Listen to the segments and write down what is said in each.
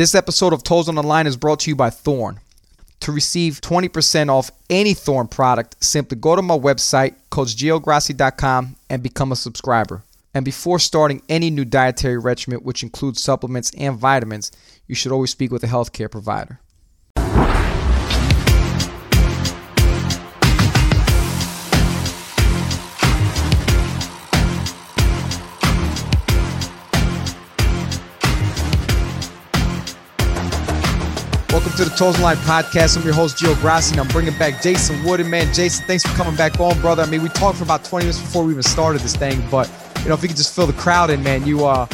This episode of Toes on the Line is brought to you by Thorne. To receive 20% off any Thorne product, simply go to my website, CoachGioGrassi.com, and become a subscriber. And before starting any new dietary regimen, which includes supplements and vitamins, you should always speak with a healthcare provider. Welcome to the Toes Line Podcast. I'm your host, Gio Grassi, and I'm bringing back Jason Wooden. Man, Jason, thanks for coming back on, brother. I mean, we talked for about 20 minutes before we even started this thing, but you know, if you could just fill the crowd in, man. You uh,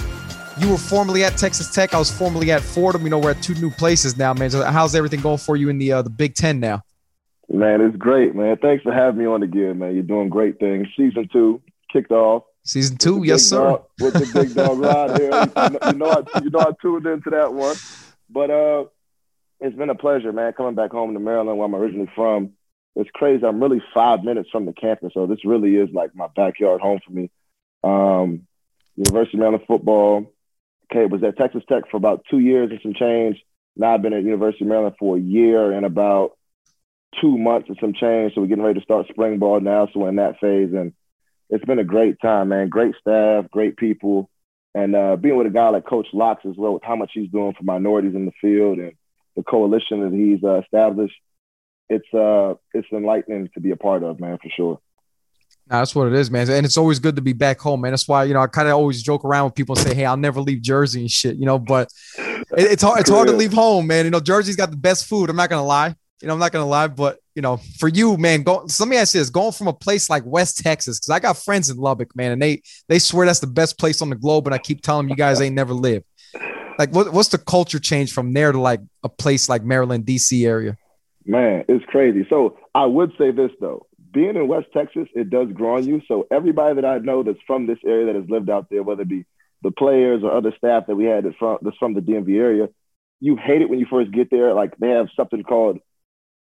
you were formerly at Texas Tech. I was formerly at Fordham. You know, we're at two new places now, man. So how's everything going for you in the uh, the Big Ten now? Man, it's great, man. Thanks for having me on again, man. You're doing great things. Season two kicked off. Season two, yes, sir. Dog, with the big dog ride here, you know, I, you know, I tuned into that one. But uh, it's been a pleasure, man, coming back home to Maryland, where I'm originally from. It's crazy. I'm really five minutes from the campus, so this really is like my backyard home for me. Um, University of Maryland football. Okay, was at Texas Tech for about two years and some change. Now I've been at University of Maryland for a year and about two months and some change. So we're getting ready to start spring ball now. So we're in that phase, and it's been a great time, man. Great staff, great people, and uh, being with a guy like Coach Locks as well, with how much he's doing for minorities in the field and the coalition that he's uh, established. It's uh, it's enlightening to be a part of, man, for sure. Nah, that's what it is, man. And it's always good to be back home, man. That's why, you know, I kind of always joke around with people and say, Hey, I'll never leave Jersey and shit, you know, but it, it's hard, it's hard to leave home, man. You know, Jersey's got the best food. I'm not going to lie. You know, I'm not going to lie, but you know, for you, man, go, so let me ask you this, going from a place like West Texas, cause I got friends in Lubbock, man, and they, they swear that's the best place on the globe. And I keep telling them you guys ain't never lived. Like what, what's the culture change from there to like a place like Maryland, DC area? Man, it's crazy. So I would say this though, being in West Texas, it does grow on you. So everybody that I know that's from this area that has lived out there, whether it be the players or other staff that we had that's from, that's from the DMV area, you hate it when you first get there. Like they have something called,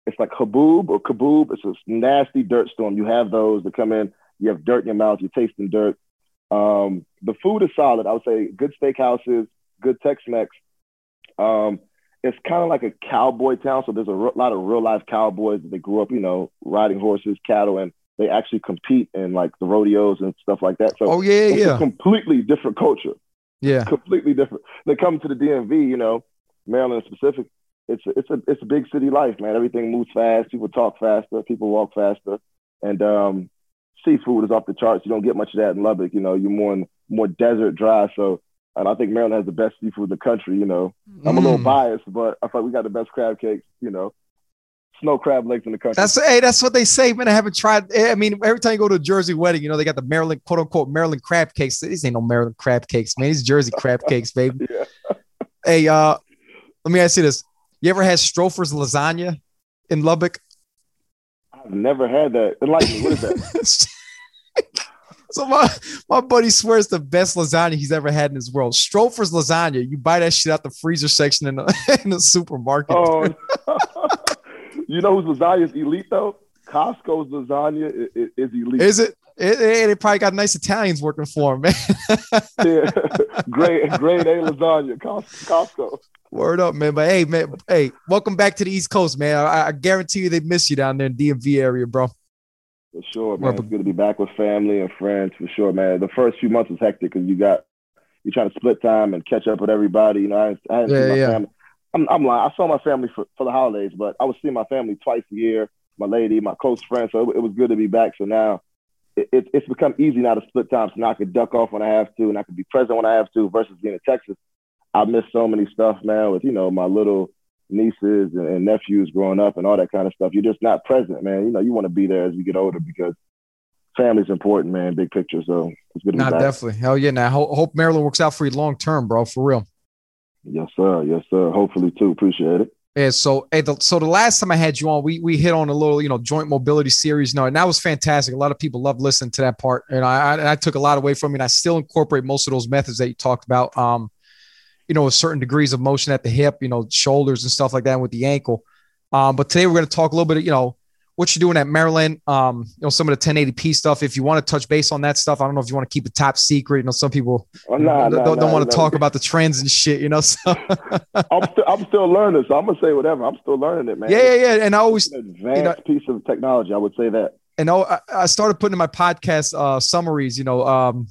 it's like haboob or kaboob. It's a nasty dirt storm. You have those that come in. You have dirt in your mouth. You're tasting dirt. Um, the food is solid. I would say good steakhouses, good Tex-Mex. Um, it's kind of like a cowboy town. So there's a r- lot of real life cowboys that they grew up, you know, riding horses, cattle, and they actually compete in like the rodeos and stuff like that. So oh yeah, it's yeah, a completely different culture. Yeah, completely different. They come to the DMV, you know, Maryland specific. It's a, it's a it's a big city life, man. Everything moves fast. People talk faster. People walk faster, and um, seafood is off the charts. You don't get much of that in Lubbock. You know, you're more in more desert dry. So and I think Maryland has the best seafood in the country. You know, I'm a little Mm. biased, but I thought we got the best crab cakes. You know, snow crab legs in the country. That's hey, that's what they say, man. I haven't tried. I mean, every time you go to a Jersey wedding, you know they got the Maryland quote unquote Maryland crab cakes. These ain't no Maryland crab cakes, man. These Jersey crab cakes, baby. yeah. Hey, uh, let me ask you this: You ever had Stouffer's lasagna in Lubbock? I've never had that. Enlighten me. What is that? so my my buddy swears the best lasagna he's ever had in his world. Stouffer's lasagna. You buy that shit out the freezer section in the in the supermarket. oh, you know whose lasagna is elite though? Costco's lasagna is, is, elite. Is it? It, it? They probably got nice Italians working for him, man. yeah. grade grade A lasagna. Cos- Costco. Word up, man. But hey, man, hey, welcome back to the East Coast, man. I, I guarantee you they miss you down there in DMV area, bro. For sure, man. It's good to be back with family and friends. For sure, man. The first few months was hectic because you got you're trying to split time and catch up with everybody. You know, I, I hadn't Yeah, seen my yeah. family. I'm, I'm lying. I saw my family for, for the holidays, but I was seeing my family twice a year. My lady, my close friends. So it, it was good to be back. So now it, it, it's become easy now to split time. So now I could duck off when I have to, and I could be present when I have to. Versus being in Texas, I miss so many stuff, man. With you know my little nieces and, nephews growing up and all that kind of stuff. You're just not present, man. You know, you want to be there as you get older because family's important, man. Big picture. So it's good to be back. definitely. Hell yeah. Now hope, Maryland works out for you long term, bro. For real. Yes, sir. Yes, sir. Hopefully, too. Appreciate it. Yeah, so hey, the, so the last time I had you on, we we hit on a little, you know, joint mobility series. No, and that was fantastic. A lot of people love listening to that part, and I I, I took a lot away from it. And I still incorporate most of those methods that you talked about. Um, you know, with certain degrees of motion at the hip, you know, shoulders and stuff like that with the ankle. Um, but today we're going to talk a little bit, of, you know, what you're doing at Maryland, um, you know, some of the 1080p stuff. If you want to touch base on that stuff, I don't know if you want to keep it top secret. You know, some people Oh, nah, don't, nah, don't nah, want to talk about the trends and shit, you know. So I'm still I'm still learning, so I'm gonna say whatever. I'm still learning it, man. yeah, yeah, yeah. And I always an advanced know- piece of technology. I would say that. and I, I started putting in my podcast uh, summaries. You know, um,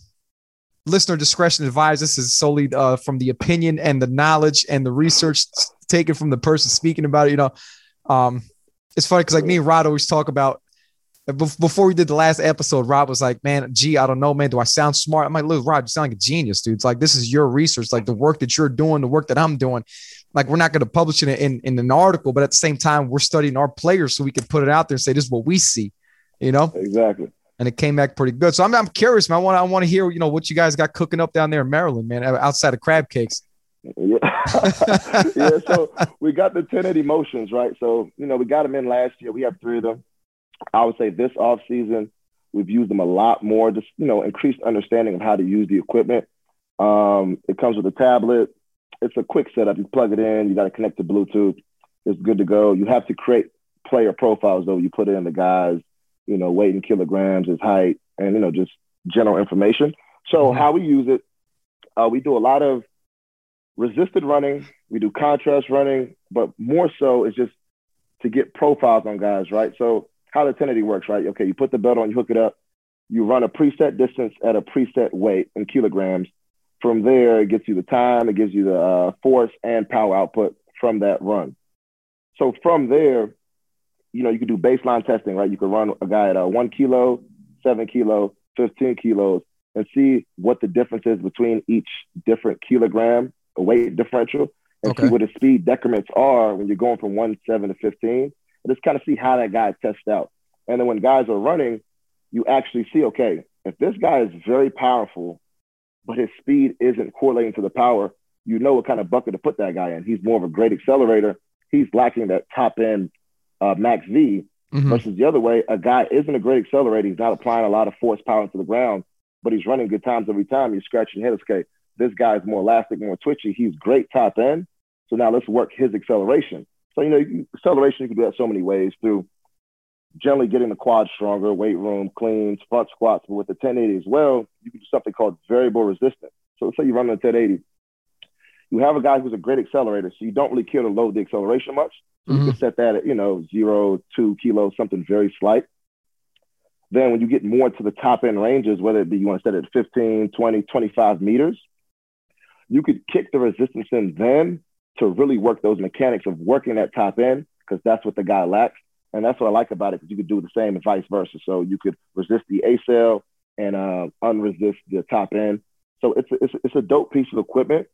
listener discretion advised. This is solely uh, from the opinion and the knowledge and the research taken from the person speaking about it. You know, um, it's funny because like me and Rod always talk about. Before we did the last episode, Rob was like, "Man, gee, I don't know, man. Do I sound smart?" I'm like, "Look, Rob, you sound like a genius, dude. It's like this is your research, like the work that you're doing, the work that I'm doing. Like we're not going to publish it in, in an article, but at the same time, we're studying our players so we can put it out there and say this is what we see, you know." Exactly. And it came back pretty good. So I'm, I'm curious, man. I want I want to hear you know what you guys got cooking up down there in Maryland, man, outside of crab cakes. Yeah. yeah. So we got the 1080 motions, right? So, you know, we got them in last year. We have three of them. I would say this off season, we've used them a lot more, just, you know, increased understanding of how to use the equipment. Um, it comes with a tablet. It's a quick setup. You plug it in, you got to connect to Bluetooth. It's good to go. You have to create player profiles, though. You put it in the guys, you know, weight in kilograms, his height, and, you know, just general information. So, Mhm. how we use it, uh, we do a lot of resisted running. We do contrast running, but more so it's just to get profiles on guys, right? So how the 1080 works, right? Okay, you put the belt on, you hook it up, you run a preset distance at a preset weight in kilograms. From there, it gets you the time, it gives you the uh, force and power output from that run. So from there, you know, you can do baseline testing, right? You can run a guy at uh, one kilo, seven kilo, 15 kilos, and see what the difference is between each different kilogram weight differential and Okay. see what his speed decrements are when you're going from one seven to 15. And just kind of see how that guy tests out. And then when guys are running, you actually see, okay, if this guy is very powerful, but his speed isn't correlating to the power, you know what kind of bucket to put that guy in. He's more of a great accelerator. He's lacking that top end uh, max V Mhm. versus the other way, a guy isn't a great accelerator. He's not applying a lot of force power into the ground, but he's running good times every time. You're scratching your head. Okay, this guy's more elastic, more twitchy. He's great top end. So now let's work his acceleration. So, you know, you, acceleration, you can do that so many ways through generally getting the quad stronger, weight room, cleans, front squats. But with the 1080 as well, you can do something called variable resistance. So let's say you run on a 1080. You have a guy who's a great accelerator, so you don't really care to load the acceleration much. So you Mhm. can set that at, you know, zero, two kilos, something very slight. Then when you get more to the top end ranges, whether it be you want to set it at 15, 20, 25 meters, you could kick the resistance in then to really work those mechanics of working that top end because that's what the guy lacks. And that's what I like about it because you could do the same and vice versa. So you could resist the accel and uh, unresist the top end. So it's a, it's, a- it's a dope piece of equipment.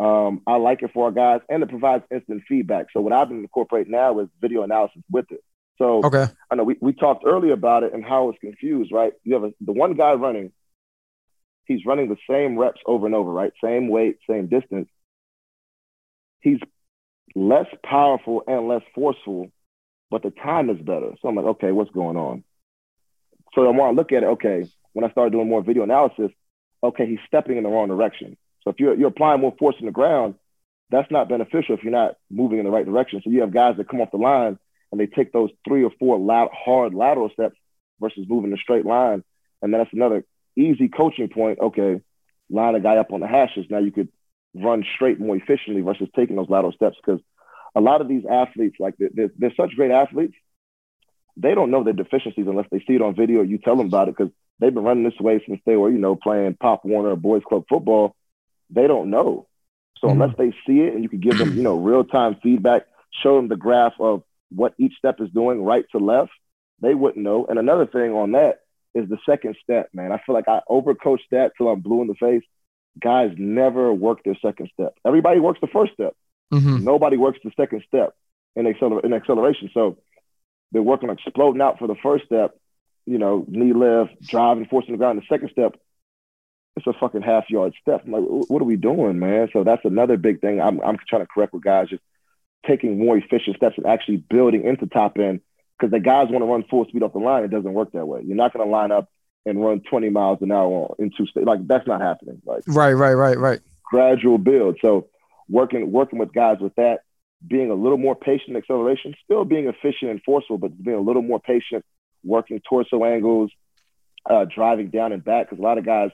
Um, I like it for our guys, and it provides instant feedback. So what I've been incorporating now is video analysis with it. So Okay. I know we, we talked earlier about it and how it's confused, right? You have a, the one guy running, he's running the same reps over and over, right? Same weight, same distance. He's less powerful and less forceful, but the time is better. So I'm like, okay, what's going on? So I want to look at it. Okay, when I started doing more video analysis, okay, he's stepping in the wrong direction. So if you're, you're applying more force in the ground, that's not beneficial if you're not moving in the right direction. So you have guys that come off the line and they take those three or four loud, hard lateral steps versus moving a straight line. And that's another easy coaching point. Okay, line a guy up on the hashes. Now you could run straight more efficiently versus taking those lateral steps because a lot of these athletes, like they're, they're, such great athletes, they don't know their deficiencies unless they see it on video you tell them about it because they've been running this way since they were, you know, playing Pop Warner or Boys Club football. They don't know. So Mhm. unless they see it and you can give them, you know, real time feedback, show them the graph of what each step is doing right to left, they wouldn't know. And another thing on that is the second step, man. I feel like I overcoach that till I'm blue in the face. Guys never work their second step. Everybody works the first step. Mhm. Nobody works the second step in, acceler- in acceleration. So they're working on exploding out for the first step, you know, knee lift, driving, forcing the ground. The second step, it's a fucking half yard step. I'm like, what are we doing, man? So that's another big thing I'm, I'm trying to correct with guys, just taking more efficient steps and actually building into top end. Because the guys want to run full speed off the line. It doesn't work that way. You're not going to line up and run 20 miles an hour in two states. Like that's not happening. Like Right, right, right, right. gradual build. So working working with guys with that, being a little more patient acceleration, still being efficient and forceful, but being a little more patient, working torso angles, uh, driving down and back, because a lot of guys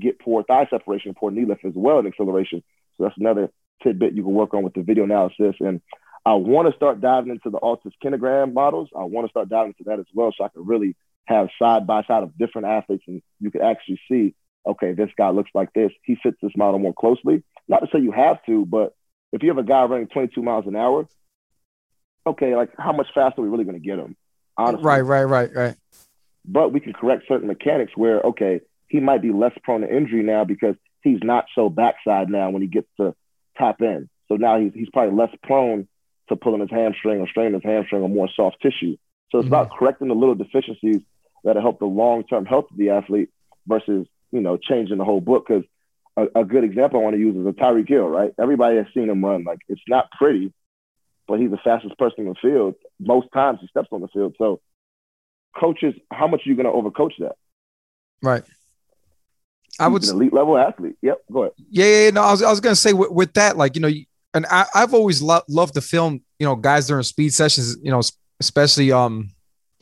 get poor thigh separation, poor knee lift as well in acceleration. So that's another tidbit you can work on with the video analysis. And I want to start diving into the Altis kinogram models. I want to start diving into that as well, so I can really have side by side of different athletes, and you can actually see, okay, this guy looks like this. He fits this model more closely. Not to say you have to, but if you have a guy running 22 miles an hour, okay, like how much faster are we really going to get him? Honestly. Right, right, right, right. But we can correct certain mechanics where, okay, he might be less prone to injury now because he's not so backside now when he gets to top end. So now he's, he's probably less prone to pulling his hamstring or straining his hamstring or more soft tissue. So it's mm-hmm. about correcting the little deficiencies that'll help the long term health of the athlete versus, you know, changing the whole book. Because a, a, good example I want to use is a Tyreek Hill, right? Everybody has seen him run. Like it's not pretty, but he's the fastest person in the field. Most times he steps on the field. So coaches, how much are you going to overcoach that? Right. I would an elite level athlete. Yep. Go ahead. Yeah, yeah. No, I was, I was going to say with, with, that, like, you know, and I, I've always lo- loved to film, you know, guys during speed sessions, you know, especially, um,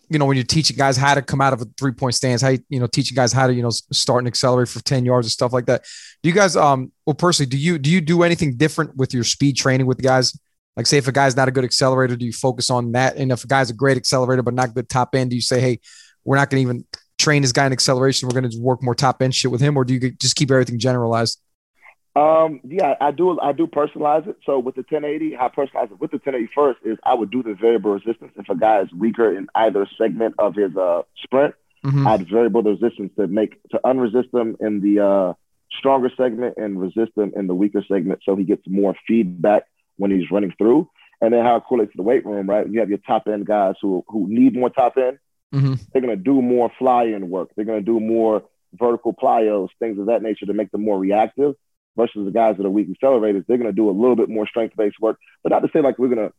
you know, when you're teaching guys how to come out of a three point stance, how you, you know, teaching guys how to, you know, start and accelerate for 10 yards and stuff like that. Do you guys, um, well, personally, do you, do you do anything different with your speed training with guys? Like say if a guy's not a good accelerator, do you focus on that? And if a guy's a great accelerator, but not good top end, do you say, Hey, we're not going to even train this guy in acceleration. We're going to work more top end shit with him. Or do you just keep everything generalized? Um, yeah, I do. I do personalize it. So with the 1080, I personalize it with the 1080 first is I would do the variable resistance. If a guy is weaker in either segment of his uh, sprint, mm-hmm. I'd variable the resistance to make to unresist them in the uh, stronger segment and resist them in the weaker segment, so he gets more feedback when he's running through. And then how it correlates to the weight room, right? You have your top end guys who who need more top end. Mm-hmm. They're gonna do more fly in work. They're gonna do more vertical plyos, things of that nature to make them more reactive versus the guys that are weak accelerators, they're going to do a little bit more strength based work. But not to say like we're going to,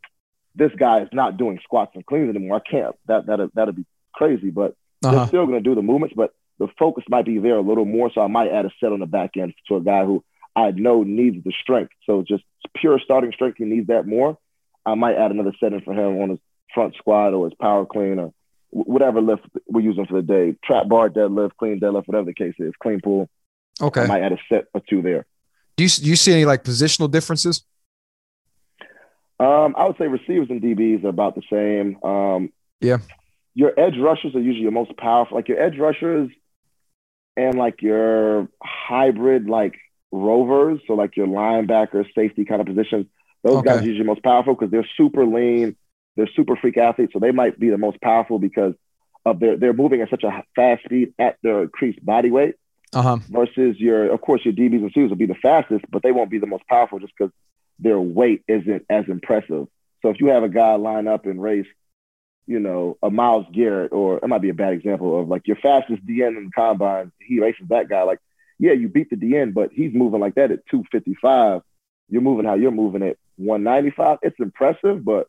this guy is not doing squats and cleans anymore. I can't. That that'd, that'd be crazy. But uh-huh. they're still going to do the movements, but the focus might be there a little more. So I might add a set on the back end to a guy who I know needs the strength. So just pure starting strength, he needs that more. I might add another setting for him on his front squat or his power clean or whatever lift we're using for the day. Trap bar, deadlift, clean deadlift, whatever the case is, clean pull. Okay. I might add a set or two there. Do you do you see any like positional differences? Um, I would say receivers and DBs are about the same. Um, yeah. Your edge rushers are usually your most powerful. Like your edge rushers and like your hybrid like rovers, so like your linebacker, safety kind of positions. Those okay. guys are usually most powerful because they're super lean. They're super freak athletes, so they might be the most powerful because of their they're moving at such a fast speed at their increased body weight uh-huh. versus your, of course, your DBs and C's will be the fastest, but they won't be the most powerful just because their weight isn't as impressive. So if you have a guy line up and race, you know, a Myles Garrett, or it might be a bad example of like your fastest DN in the combine, he races that guy. Like, yeah, you beat the DN, but he's moving like that at 255. You're moving how you're moving at 195. It's impressive, but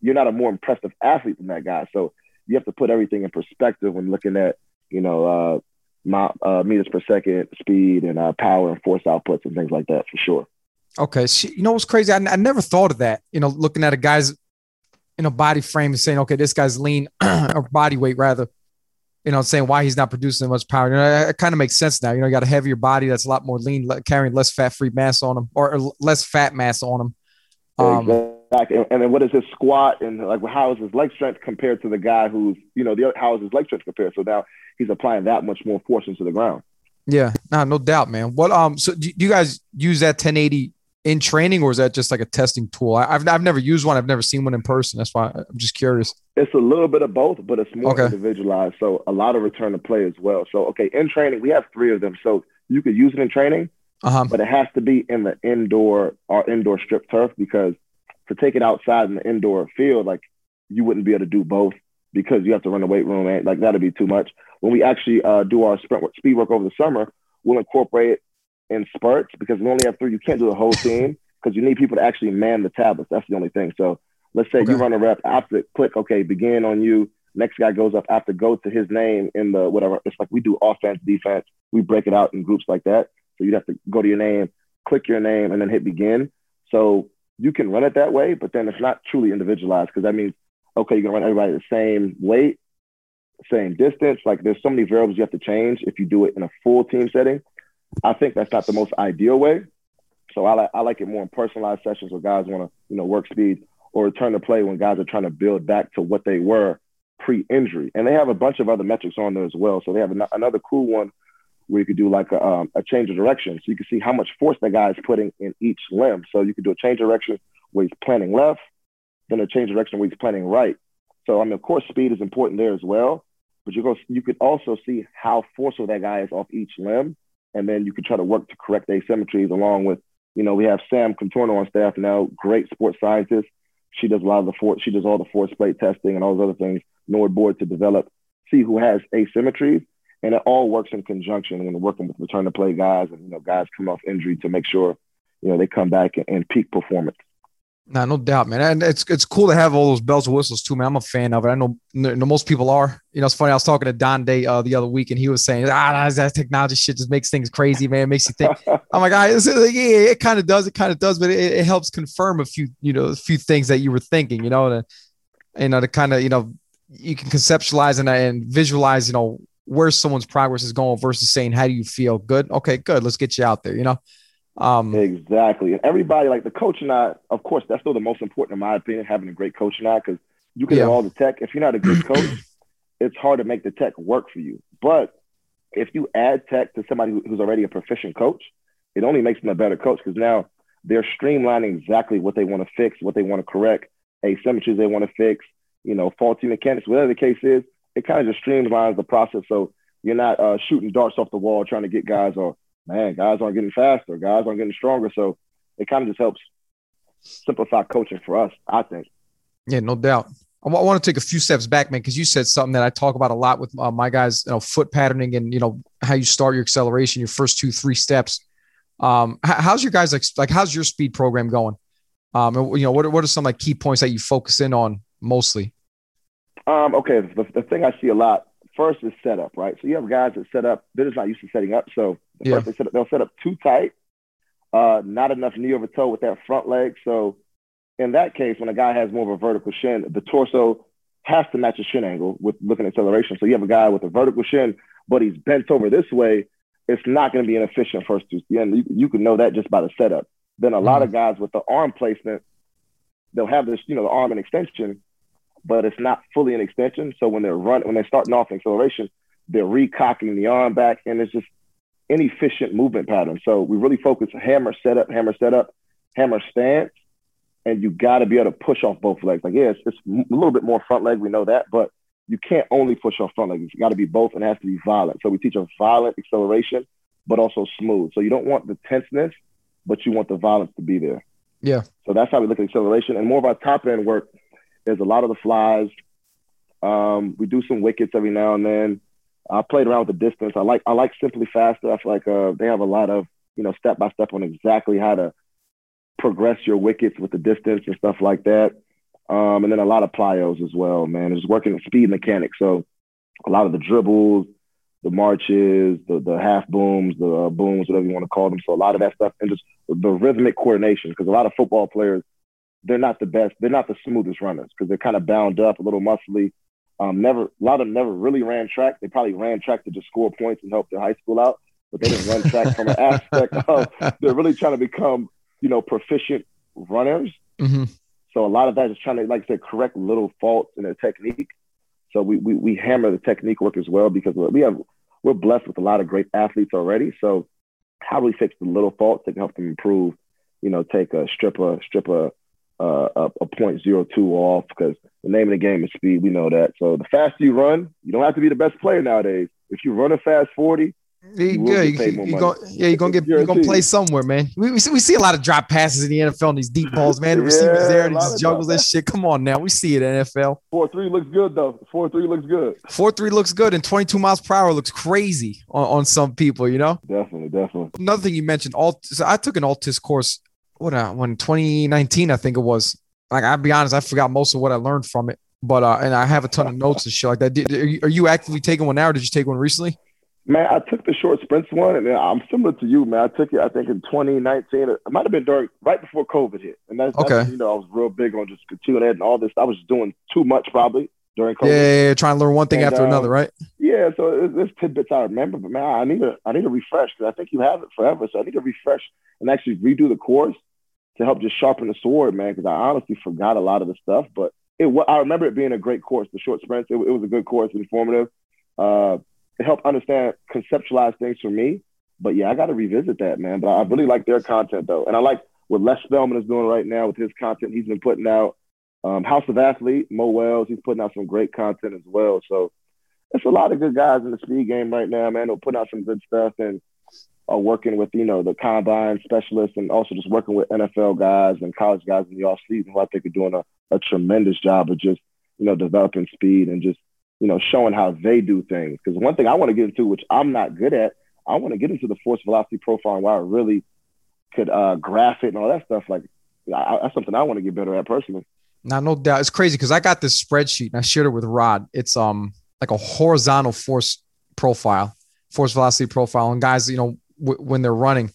you're not a more impressive athlete than that guy. So you have to put everything in perspective when looking at, you know, uh, my, uh, meters per second speed and uh, power and force outputs and things like that for sure. Okay, you know what's crazy? I, I never thought of that. You know, looking at a guy's you know body frame and saying, okay, this guy's lean or body weight rather. You know, saying why he's not producing as much power. You know, it kind of makes sense now. You know, you got a heavier body that's a lot more lean, carrying less fat-free mass on him, or, or less fat mass on him. Um, exactly. And then what is his squat and like how is his leg strength compared to the guy who's you know the other, how is his leg strength compared? So now he's applying that much more force into the ground. Yeah, no, no doubt, man. What um, so do you guys use that 1080 in training, or is that just like a testing tool? I've I've never used one. I've never seen one in person. That's why I'm just curious. It's a little bit of both, but it's more okay. individualized. So a lot of return to play as well. So okay, in training we have three of them. So you could use it in training, uh-huh. but it has to be in the indoor or indoor strip turf because to take it outside in the indoor field, like you wouldn't be able to do both because you have to run the weight room and like that'd be too much. When we actually uh, do our sprint work, speed work over the summer, we'll incorporate it in spurts because we only have three. You can't do the whole team because you need people to actually man the tablets. That's the only thing. So let's say okay. you run a rep after click, okay, begin on you. Next guy goes up after go to his name in the whatever. It's like we do offense, defense. We break it out in groups like that. So you'd have to go to your name, click your name, and then hit begin. So you can run it that way, but then it's not truly individualized because that means, okay, you're gonna run everybody the same weight, same distance. Like there's so many variables you have to change if you do it in a full team setting. I think that's not the most ideal way. So I like I like it more in personalized sessions where guys want to you know work speed or return to play when guys are trying to build back to what they were pre-injury. And they have a bunch of other metrics on there as well. So they have an- another cool one where you could do like a, um, a change of direction. So you can see how much force that guy is putting in each limb. So you could do a change of direction where he's planting left, then a change of direction where he's planting right. So I mean, of course, speed is important there as well. But you go, you could also see how forceful that guy is off each limb, and then you could try to work to correct asymmetries along with, you know, we have Sam Contorno on staff now, great sports scientist. She does a lot of the force, she does all the force plate testing and all those other things. NordBord to develop, see who has asymmetries, and it all works in conjunction when working with return to play guys and you know guys come off injury to make sure you know they come back and, and peak performance. No, no doubt, man. And it's it's cool to have all those bells and whistles too, man. I'm a fan of it. I know, know most people are. You know, it's funny. I was talking to Don Day uh, the other week, and he was saying, "Ah, that technology shit just makes things crazy, man. It makes you think." I'm like, "I, like, yeah, it kind of does. It kind of does, but it, it, helps confirm a few, you know, a few things that you were thinking. You know, to, you know, to kind of, you know, you can conceptualize and, and visualize, you know, where someone's progress is going versus saying, "How do you feel?" Good, okay, good. Let's get you out there. You know. Um, exactly. And everybody, like the coach and I, of course, that's still the most important in my opinion, having a great coach and I, because you can yeah. have all the tech. If you're not a good coach, it's hard to make the tech work for you. But if you add tech to somebody who's already a proficient coach, it only makes them a better coach because now they're streamlining exactly what they want to fix, what they want to correct, asymmetries they want to fix, you know, faulty mechanics, whatever the case is. It kind of just streamlines the process. So you're not uh, shooting darts off the wall trying to get guys or man, guys aren't getting faster, guys aren't getting stronger. So it kind of just helps simplify coaching for us, I think. Yeah, no doubt. I want to take a few steps back, man, because you said something that I talk about a lot with uh, my guys, you know, foot patterning and, you know, how you start your acceleration, your first two, three steps. Um, how's your guys like, like, how's your speed program going? Um, you know, what what are some like key points that you focus in on mostly? Um, okay. The, the thing I see a lot first is setup, right? So you have guys that set up, they're just not used to setting up. So the yeah. first they set up, they'll set up too tight, uh, not enough knee over toe with that front leg. So in that case, when a guy has more of a vertical shin, the torso has to match the shin angle with looking at acceleration. So you have a guy with a vertical shin, but he's bent over this way. It's not going to be an efficient first two. And you, you can know that just by the setup. Then a mm-hmm. lot of guys with the arm placement, they'll have this, you know, the arm and extension, but it's not fully an extension. So when they're running, when they're starting off acceleration, they're recocking the arm back, and it's just inefficient movement pattern. So we really focus hammer setup, hammer setup, hammer stance, and you got to be able to push off both legs. Like, yeah, it's, it's, a little bit more front leg, we know that, but you can't only push off front legs. It's got to be both, and it has to be violent. So we teach a violent acceleration, but also smooth. So you don't want the tenseness, but you want the violence to be there. Yeah. So that's how we look at acceleration, and more of our top end work there's a lot of the flies. Um, we do some wickets every now and then. I played around with the distance. I like I like SimpliFaster. I feel like uh, they have a lot of you know step by step on exactly how to progress your wickets with the distance and stuff like that. Um, and then a lot of plyos as well, man. It's working with speed mechanics. So a lot of the dribbles, the marches, the the half booms, the uh, booms, whatever you want to call them. So a lot of that stuff and just the rhythmic coordination because a lot of football players they're not the best. They're not the smoothest runners because they're kind of bound up, a little muscly. Um, never, a lot of them never really ran track. They probably ran track to just score points and help their high school out, but they didn't run track from an aspect of they're really trying to become, you know, proficient runners. Mm-hmm. So a lot of that is trying to, like I said, correct little faults in their technique. So we, we we hammer the technique work as well because we have we're blessed with a lot of great athletes already. So how do we fix the little faults that can help them improve? You know, take a strip a strip a uh, a, a point zero two off because the name of the game is speed. We know that. So the faster you run, you don't have to be the best player nowadays. If you run a fast forty, you, good. You, you, you go, yeah, you're gonna get you're gonna play somewhere, man. We, we, see, we see a lot of drop passes in the NFL and these deep balls, man. The yeah, receivers there and he just juggles that shit. Come on now, we see it in NFL. Four three looks good though. Four three looks good. Four three looks good, and 22 miles per hour looks crazy on, on some people. You know. Definitely, definitely. Another thing you mentioned, alt. So I took an Altis course what uh, when 2019 I think it was. Like I'll be honest, I forgot most of what I learned from it. But uh, and I have a ton of notes and shit like that. Did, are, you, are you actively taking one now? Or did you take one recently? Man, I took the short sprints one, and I'm similar to you, man. I took it, I think, in 2019. It might have been during right before COVID hit, and that's, okay. That's, you know, I was real big on just continuing and all this. I was doing too much probably during COVID. Yeah, yeah, trying to learn one thing and, after um, another, right? Yeah, so there's tidbits I remember, but man, I need a I need a refresh because I think you have it forever. So I need to refresh and actually redo the course to help just sharpen the sword, man. Because I honestly forgot a lot of the stuff, but it I remember it being a great course. The short sprints, it, it was a good course, informative. Uh, it helped understand, conceptualize things for me. But yeah, I got to revisit that, man. But I really like their content though, and I like what Les Spellman is doing right now with his content. He's been putting out um, House of Athlete, Mo Wells. He's putting out some great content as well. So it's a lot of good guys in the speed game right now, man. They're putting out some good stuff and are working with you know the combine specialists and also just working with NFL guys and college guys in the off season who I think are doing a, a tremendous job of just you know developing speed and just you know, showing how they do things. Because one thing I want to get into, which I'm not good at, I want to get into the force velocity profile why I really could uh, graph it and all that stuff. Like I, that's something I want to get better at personally. Now, no doubt, it's crazy because I got this spreadsheet and I shared it with Rod. It's um like a horizontal force profile, force velocity profile, and guys, you know, w- when they're running.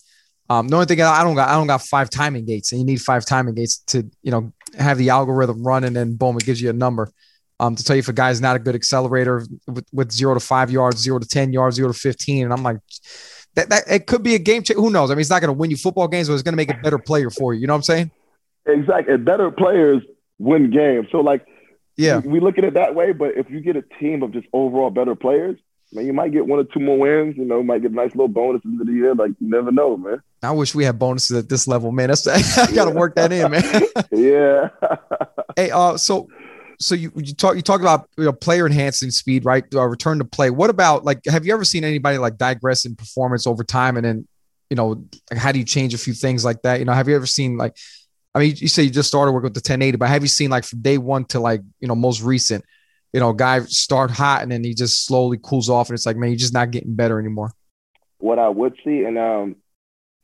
Um, the only thing I don't got, I don't got five timing gates, and you need five timing gates to, you know, have the algorithm run, and then boom, it gives you a number um, to tell you if a guy's not a good accelerator with, with zero to five yards, zero to 10 yards, zero to 15. And I'm like, that, that it could be a game changer. Who knows? I mean, it's not going to win you football games, but it's going to make a better player for you. You know what I'm saying? Exactly. Better players win games. So, like, yeah, we, we look at it that way. But if you get a team of just overall better players, man, you might get one or two more wins. You know, might get a nice little bonus end the year. Like, you never know, man. I wish we had bonuses at this level, man. That's I got to work that in, man. yeah. hey, uh, so so you you talk you talk about you know, player enhancing speed, right? Uh, return to play. What about like have you ever seen anybody like digress in performance over time, and then you know how do you change a few things like that? You know, have you ever seen like I mean, you say you just started working with the 1080, but have you seen like from day one to like you know most recent, you know, guy start hot and then he just slowly cools off, and it's like man, you're just not getting better anymore. What I would see, and um,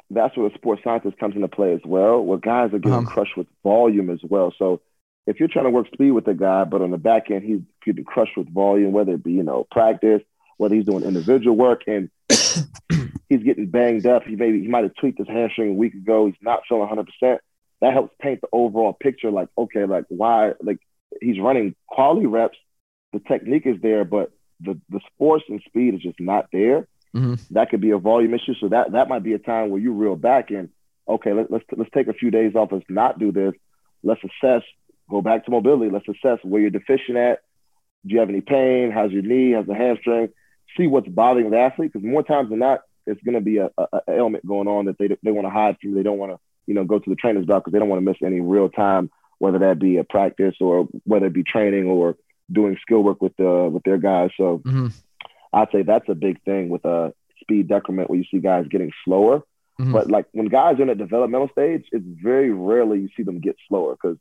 that's where the sports scientist comes into play as well, where guys are getting um, crushed with volume as well. So if you're trying to work speed with a guy, but on the back end he's getting crushed with volume, whether it be you know practice, whether he's doing individual work, and he's getting banged up. He maybe he might have tweaked his hamstring a week ago. He's not feeling 100. percent That helps paint the overall picture. Like okay, like why like he's running quality reps, the technique is there, but the the force and speed is just not there. Mm-hmm. That could be a volume issue. So that that might be a time where you reel back and okay, let, let's let's take a few days off. Let's not do this. Let's assess go back to mobility. Let's assess where you're deficient at. Do you have any pain? How's your knee? How's the hamstring? See what's bothering the athlete because more times than not, it's going to be a, a, a, ailment going on that they, they want to hide from. They don't want to, you know, go to the trainer's doc because they don't want to miss any real time, whether that be a practice or whether it be training or doing skill work with the with their guys. So mm-hmm. I'd say that's a big thing with a speed decrement where you see guys getting slower. Mm-hmm. But like when guys are in a developmental stage, it's very rarely you see them get slower because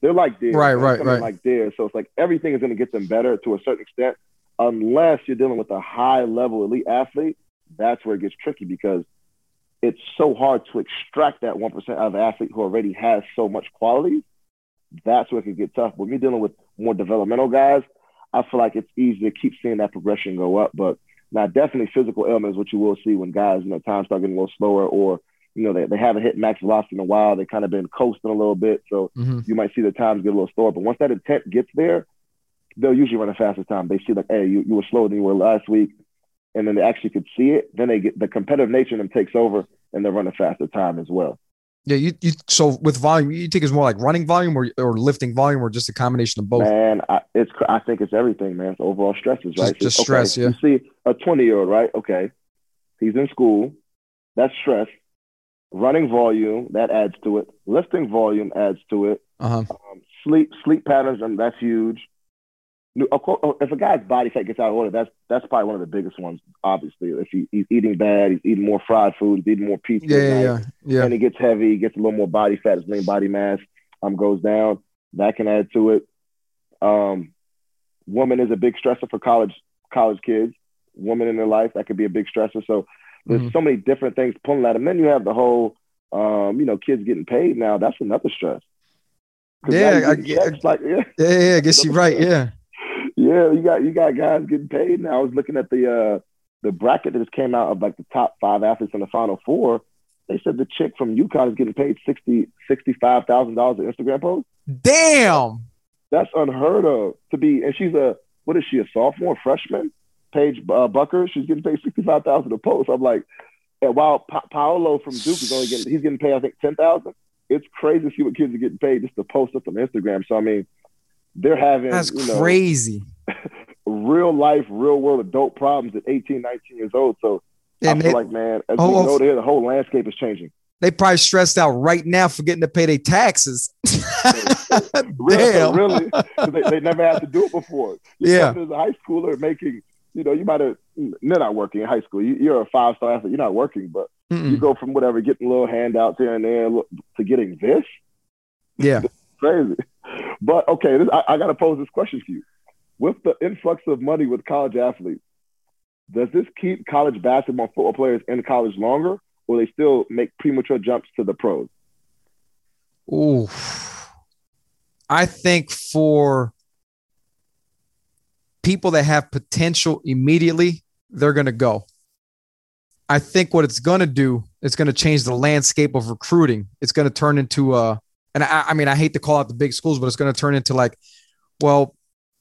they're like deer. Right, right, right. Like deer. So it's like everything is going to get them better to a certain extent, unless you're dealing with a high level elite athlete. That's where it gets tricky because it's so hard to extract that 1% out of an athlete who already has so much quality. That's where it can get tough. When you're dealing with more developmental guys, I feel like it's easy to keep seeing that progression go up. But now, definitely physical ailments, what you will see when guys, you know, time start getting a little slower or you know, they, they haven't hit max velocity in a while. They kind of been coasting a little bit. So mm-hmm. you might see the times get a little slower. But once that intent gets there, they'll usually run a faster time. They see like, hey, you, you were slower than you were last week. And then they actually could see it. Then they get the competitive nature in them takes over and they're running faster time as well. Yeah, you, you so with volume, you think it's more like running volume or, or lifting volume or just a combination of both? Man, I, it's I think it's everything, man. It's overall stresses, right? Just, just stress, yeah. You see a 20 year old, right? Okay. He's in school. That's stress running volume that adds to it. Lifting volume adds to it. Uh-huh. Um, sleep sleep patterns, and that's huge. Oh, if a guy's body fat gets out of order, that's that's probably one of the biggest ones. Obviously, if he, he's eating bad, he's eating more fried food, he's eating more pizza, yeah, yeah, yeah, yeah, and he gets heavy, he gets a little more body fat, his lean body mass um goes down. That can add to it. Um, woman is a big stressor for college college kids. Woman in their life that could be a big stressor. So there's mm-hmm. so many different things pulling at them. Then you have the whole, um, you know, kids getting paid now. That's another stress. Yeah, I, yeah, like, yeah, yeah, yeah, I guess you're right. Yeah, yeah, you got you got guys getting paid now. I was looking at the uh, the bracket that just came out of like the top five athletes in the final four, they said the chick from UConn is getting paid sixty sixty five thousand dollars an Instagram post. Damn, that's unheard of to be. And she's a what is she? A sophomore, freshman? Paige uh, Bueckers, she's getting paid sixty five thousand a post. I'm like, and while pa- Paolo from Duke is only getting, he's getting paid I think ten thousand. It's crazy to see what kids are getting paid just to post up on Instagram. So I mean, they're having that's you know, crazy. real life, real world adult problems at 18, 19 years old. So and I feel like, man, as oh, we oh. go there, the whole landscape is changing. They probably stressed out right now for getting to pay their taxes. really, Damn. really, they, they, never had to do it before. You yeah, as a high schooler making, you know, you might have. They're not working in high school. You, are a five star athlete. You're not working, but Mm-mm. you go from whatever, getting little handouts here and there, to getting this. Yeah, crazy. But okay, this, I, I got to pose this question to you: With the influx of money with college athletes, does this keep college basketball football players in college longer, or they still make premature jumps to the pros? Ooh, I think for people that have potential immediately, they're going to go. I think what it's going to do, it's going to change the landscape of recruiting. It's going to turn into a, and I, I mean, I hate to call out the big schools, but it's going to turn into like, well,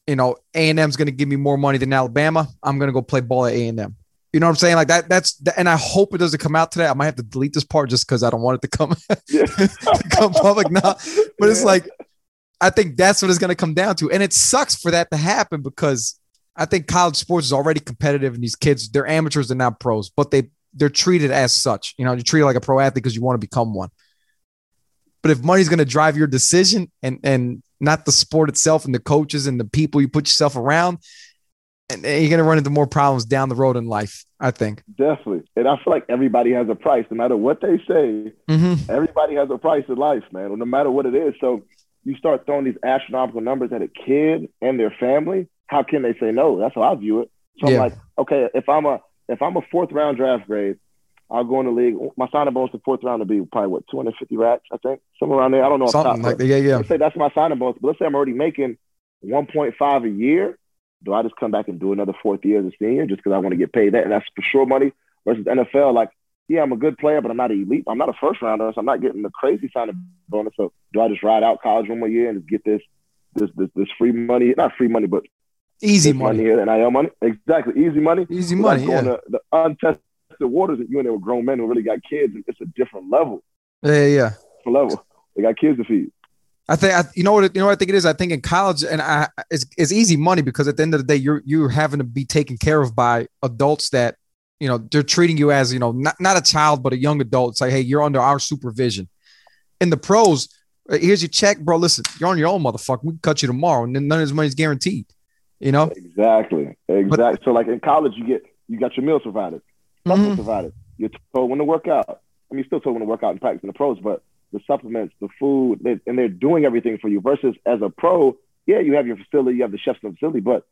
you know, A and M's going to give me more money than Alabama. I'm going to go play ball at A and M. You know what I'm saying? Like that. That's and I hope it doesn't come out today. I might have to delete this part just because I don't want it to come to come public now. But yeah. it's like I think that's what it's going to come down to, and it sucks for that to happen because I think college sports is already competitive, and these kids they're amateurs, they're not pros, but they they're treated as such. You know, you're treated like a pro athlete because you want to become one. But if money's going to drive your decision and and not the sport itself and the coaches and the people you put yourself around, and you're going to run into more problems down the road in life. I think definitely, and I feel like everybody has a price, no matter what they say. Mm-hmm. Everybody has a price in life, man, no matter what it is. So you start throwing these astronomical numbers at a kid and their family. How can they say no? That's how I view it. So yeah. I'm like, okay, if I'm a if I'm a fourth round draft grade I'll go in the league. My signing bonus the fourth round to be probably what 250 racks, I think, somewhere around there. I don't know. Something like that. Yeah, yeah. Let's say that's my signing bonus, but let's say I'm already making 1.5 a year. Do I just come back and do another fourth year as a senior just because I want to get paid that? And that's for sure money versus NFL. Like, yeah, I'm a good player, but I'm not elite. I'm not a first rounder, so I'm not getting the crazy signing bonus. So do I just ride out college one more year and just get this this this, this free money? Not free money, but easy money. money here, NIL money. Exactly, easy money. Easy money. Yeah. The, the untested the waters that you and they were grown men who really got kids. It's a different level. Yeah, yeah. Different level. They got kids to feed. I think I, you know what you know what I think it is. I think in college and I, it's it's easy money because at the end of the day you're you're having to be taken care of by adults that you know they're treating you as you know not not a child but a young adult. It's like hey you're under our supervision. In the pros, uh, here's your check, bro. Listen, you're on your own, motherfucker. We can cut you tomorrow, and then none of this money's guaranteed. You know exactly, exactly. But, so like in college, you get you got your meals provided. Supplements mm-hmm. provided. You're told when to work out. I mean, you're still told when to work out and practice in the pros, but the supplements, the food, they, and they're doing everything for you. Versus as a pro, yeah, you have your facility, you have the chefs in the facility, but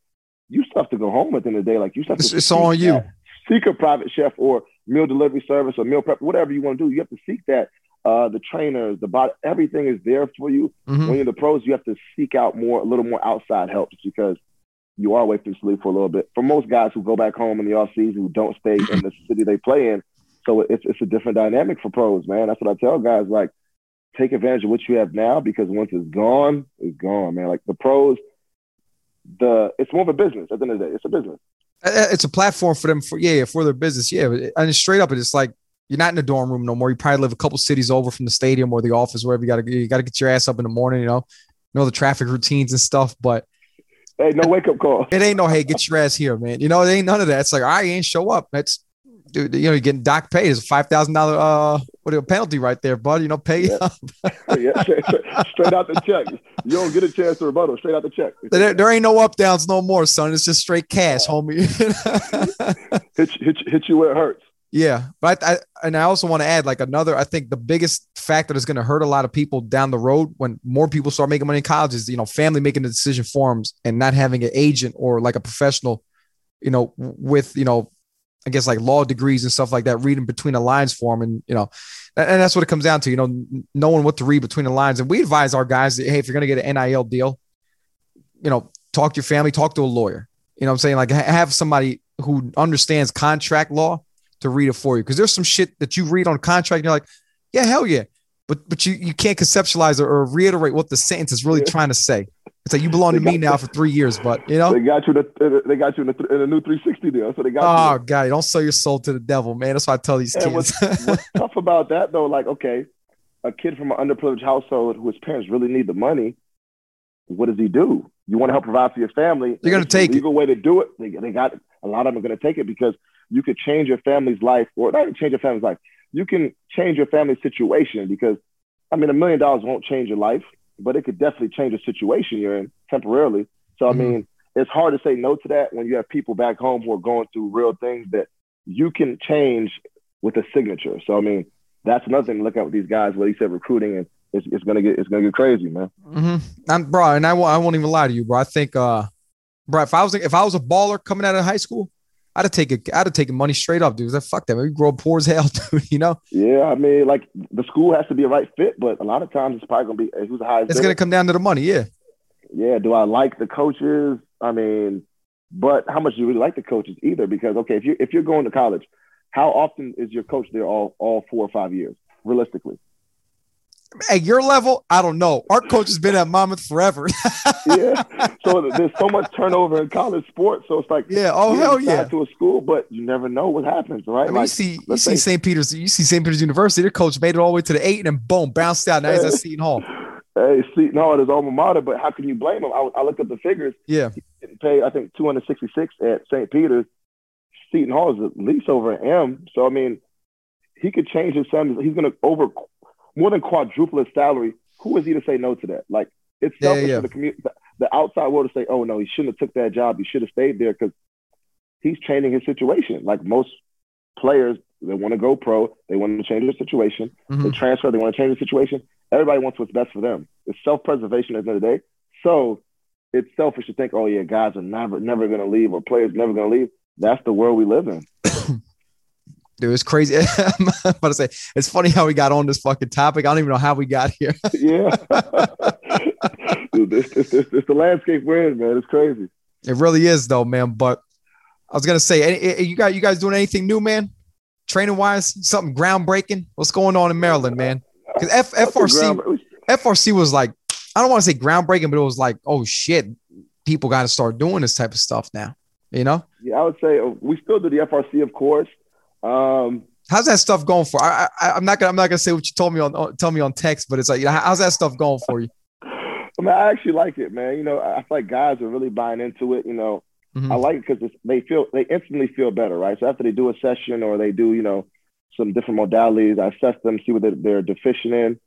you still have to go home at the end of the day. Like you still have to. It's, it's on you. Seek a private chef or meal delivery service or meal prep, whatever you want to do. You have to seek that. Uh, the trainers, the body, everything is there for you. Mm-hmm. When you're the pros, you have to seek out more, a little more outside help, because you are away from sleep for a little bit. For most guys who go back home in the off season who don't stay in the city they play in, so it's it's a different dynamic for pros, man. That's what I tell guys. Like, take advantage of what you have now because once it's gone, it's gone, man. Like the pros, the it's more of a business at the end of the day. It's a business. Uh, uh, it's a platform for them for yeah for their business yeah and straight up it's like you're not in the dorm room no more. You probably live a couple cities over from the stadium or the office, wherever you got to you got to get your ass up in the morning. You know, know the traffic routines and stuff, but Hey, no wake up call. It ain't no hey, get your ass here, man. You know, it ain't none of that. It's like I ain't show up. That's dude. You know, you're getting doc paid. It's a five thousand dollar uh what a penalty right there, bud. You know, pay yeah. up. yeah, straight, straight, out the check. You don't get a chance to rebuttal. Straight out the check. There, there ain't no up downs no more, son. It's just straight cash, homie. hit, hit, hit you where it hurts. Yeah, but I, and I also want to add like another. I think the biggest factor that's going to hurt a lot of people down the road when more people start making money in college is you know family making the decision forms and not having an agent or like a professional, you know, with you know, I guess like law degrees and stuff like that, reading between the lines for them, and you know, and that's what it comes down to. You know, knowing what to read between the lines. And we advise our guys that hey, if you're going to get an NIL deal, you know, talk to your family, talk to a lawyer. You know, I'm saying like have somebody who understands contract law to read it for you because there's some shit that you read on contract and you're like, yeah, hell yeah, but but you you can't conceptualize or, or reiterate what the sentence is really yeah. trying to say. It's like you belong to me now for three years, but you know they got you. The, they got you in, the, in a new 360 deal, so they got. Oh, you. God, don't sell your soul to the devil, man. That's why I tell these and kids. What's, what's tough about that though? Like, okay, a kid from an underprivileged household whose parents really need the money, what does he do? You want to help provide for your family. You're going to take legal it. way to do it. They, they got a lot of them are going to take it because you could change your family's life, or not even change your family's life. You can change your family's situation because, I mean, a million dollars won't change your life, but it could definitely change the situation you're in temporarily. So, mm-hmm. I mean, it's hard to say no to that when you have people back home who are going through real things that you can change with a signature. So, I mean, that's another thing to look at with these guys. What he said, recruiting, and it's, it's gonna get it's gonna get crazy, man. Mm-hmm. I'm, bro, and I won't I won't even lie to you, bro. I think, uh, bro, if I was if I was a baller coming out of high school, I'd have taken I'd have taken money straight off, dude. Like, fuck that. We grow poor as hell, dude. You know? Yeah, I mean, like the school has to be a right fit, but a lot of times it's probably gonna be who's the highest. It's gonna come down to the money, yeah. Yeah. Do I like the coaches? I mean, but how much do you really like the coaches either? Because okay, if you if you're going to college, how often is your coach there all all four or five years? realistically? At your level, I don't know. Our coach has been at Monmouth forever. yeah. So there's so much turnover in college sports. So it's like, yeah, oh hell yeah, to a school, but you never know what happens, right? I mean, like, you see, you see St. Peter's, you see St. Peter's University. Their coach made it all the way to the eight, and then boom, bounced out. Now he's at Seton Hall. Hey, Seton Hall is alma mater, but how can you blame him? I, I looked up the figures. Yeah, paid I think 266 at St. Peter's. Seton Hall is at least over an M. So I mean, he could change his salary. He's going to over more than quadruple his salary. Who is he to say no to that? Like it's selfish yeah, yeah. for the community, the outside world to say, "Oh no, he shouldn't have took that job. He should have stayed there," because he's changing his situation. Like most players, they want to go pro. They want to change their situation. Mm-hmm. They transfer. They want to change the situation. Everybody wants what's best for them. It's self-preservation at the end of the day. So it's selfish to think, "Oh yeah, guys are never never going to leave or players never going to leave." That's the world we live in. Dude, it's crazy. I'm about to say it's funny how we got on this fucking topic. I don't even know how we got here. yeah, Dude, this, this, this, this, the landscape we're in, man. It's crazy. It really is, though, man. But I was gonna say, you got you guys doing anything new, man? Training wise, something groundbreaking. What's going on in Maryland, man? Because FRC FRC was like, I don't want to say groundbreaking, but it was like, oh shit, people got to start doing this type of stuff now. You know? Yeah, I would say uh, we still do the FRC, of course. Um, how's that stuff going for? I, I am not gonna I'm not gonna say what you told me on tell me on text, but it's like you know, how's that stuff going for you? I mean, I actually like it, man. You know, I feel like guys are really buying into it. You know, mm-hmm. I like it because they feel they instantly feel better, right? So after they do a session or they do, you know, some different modalities, I assess them, see what they're, they're deficient in,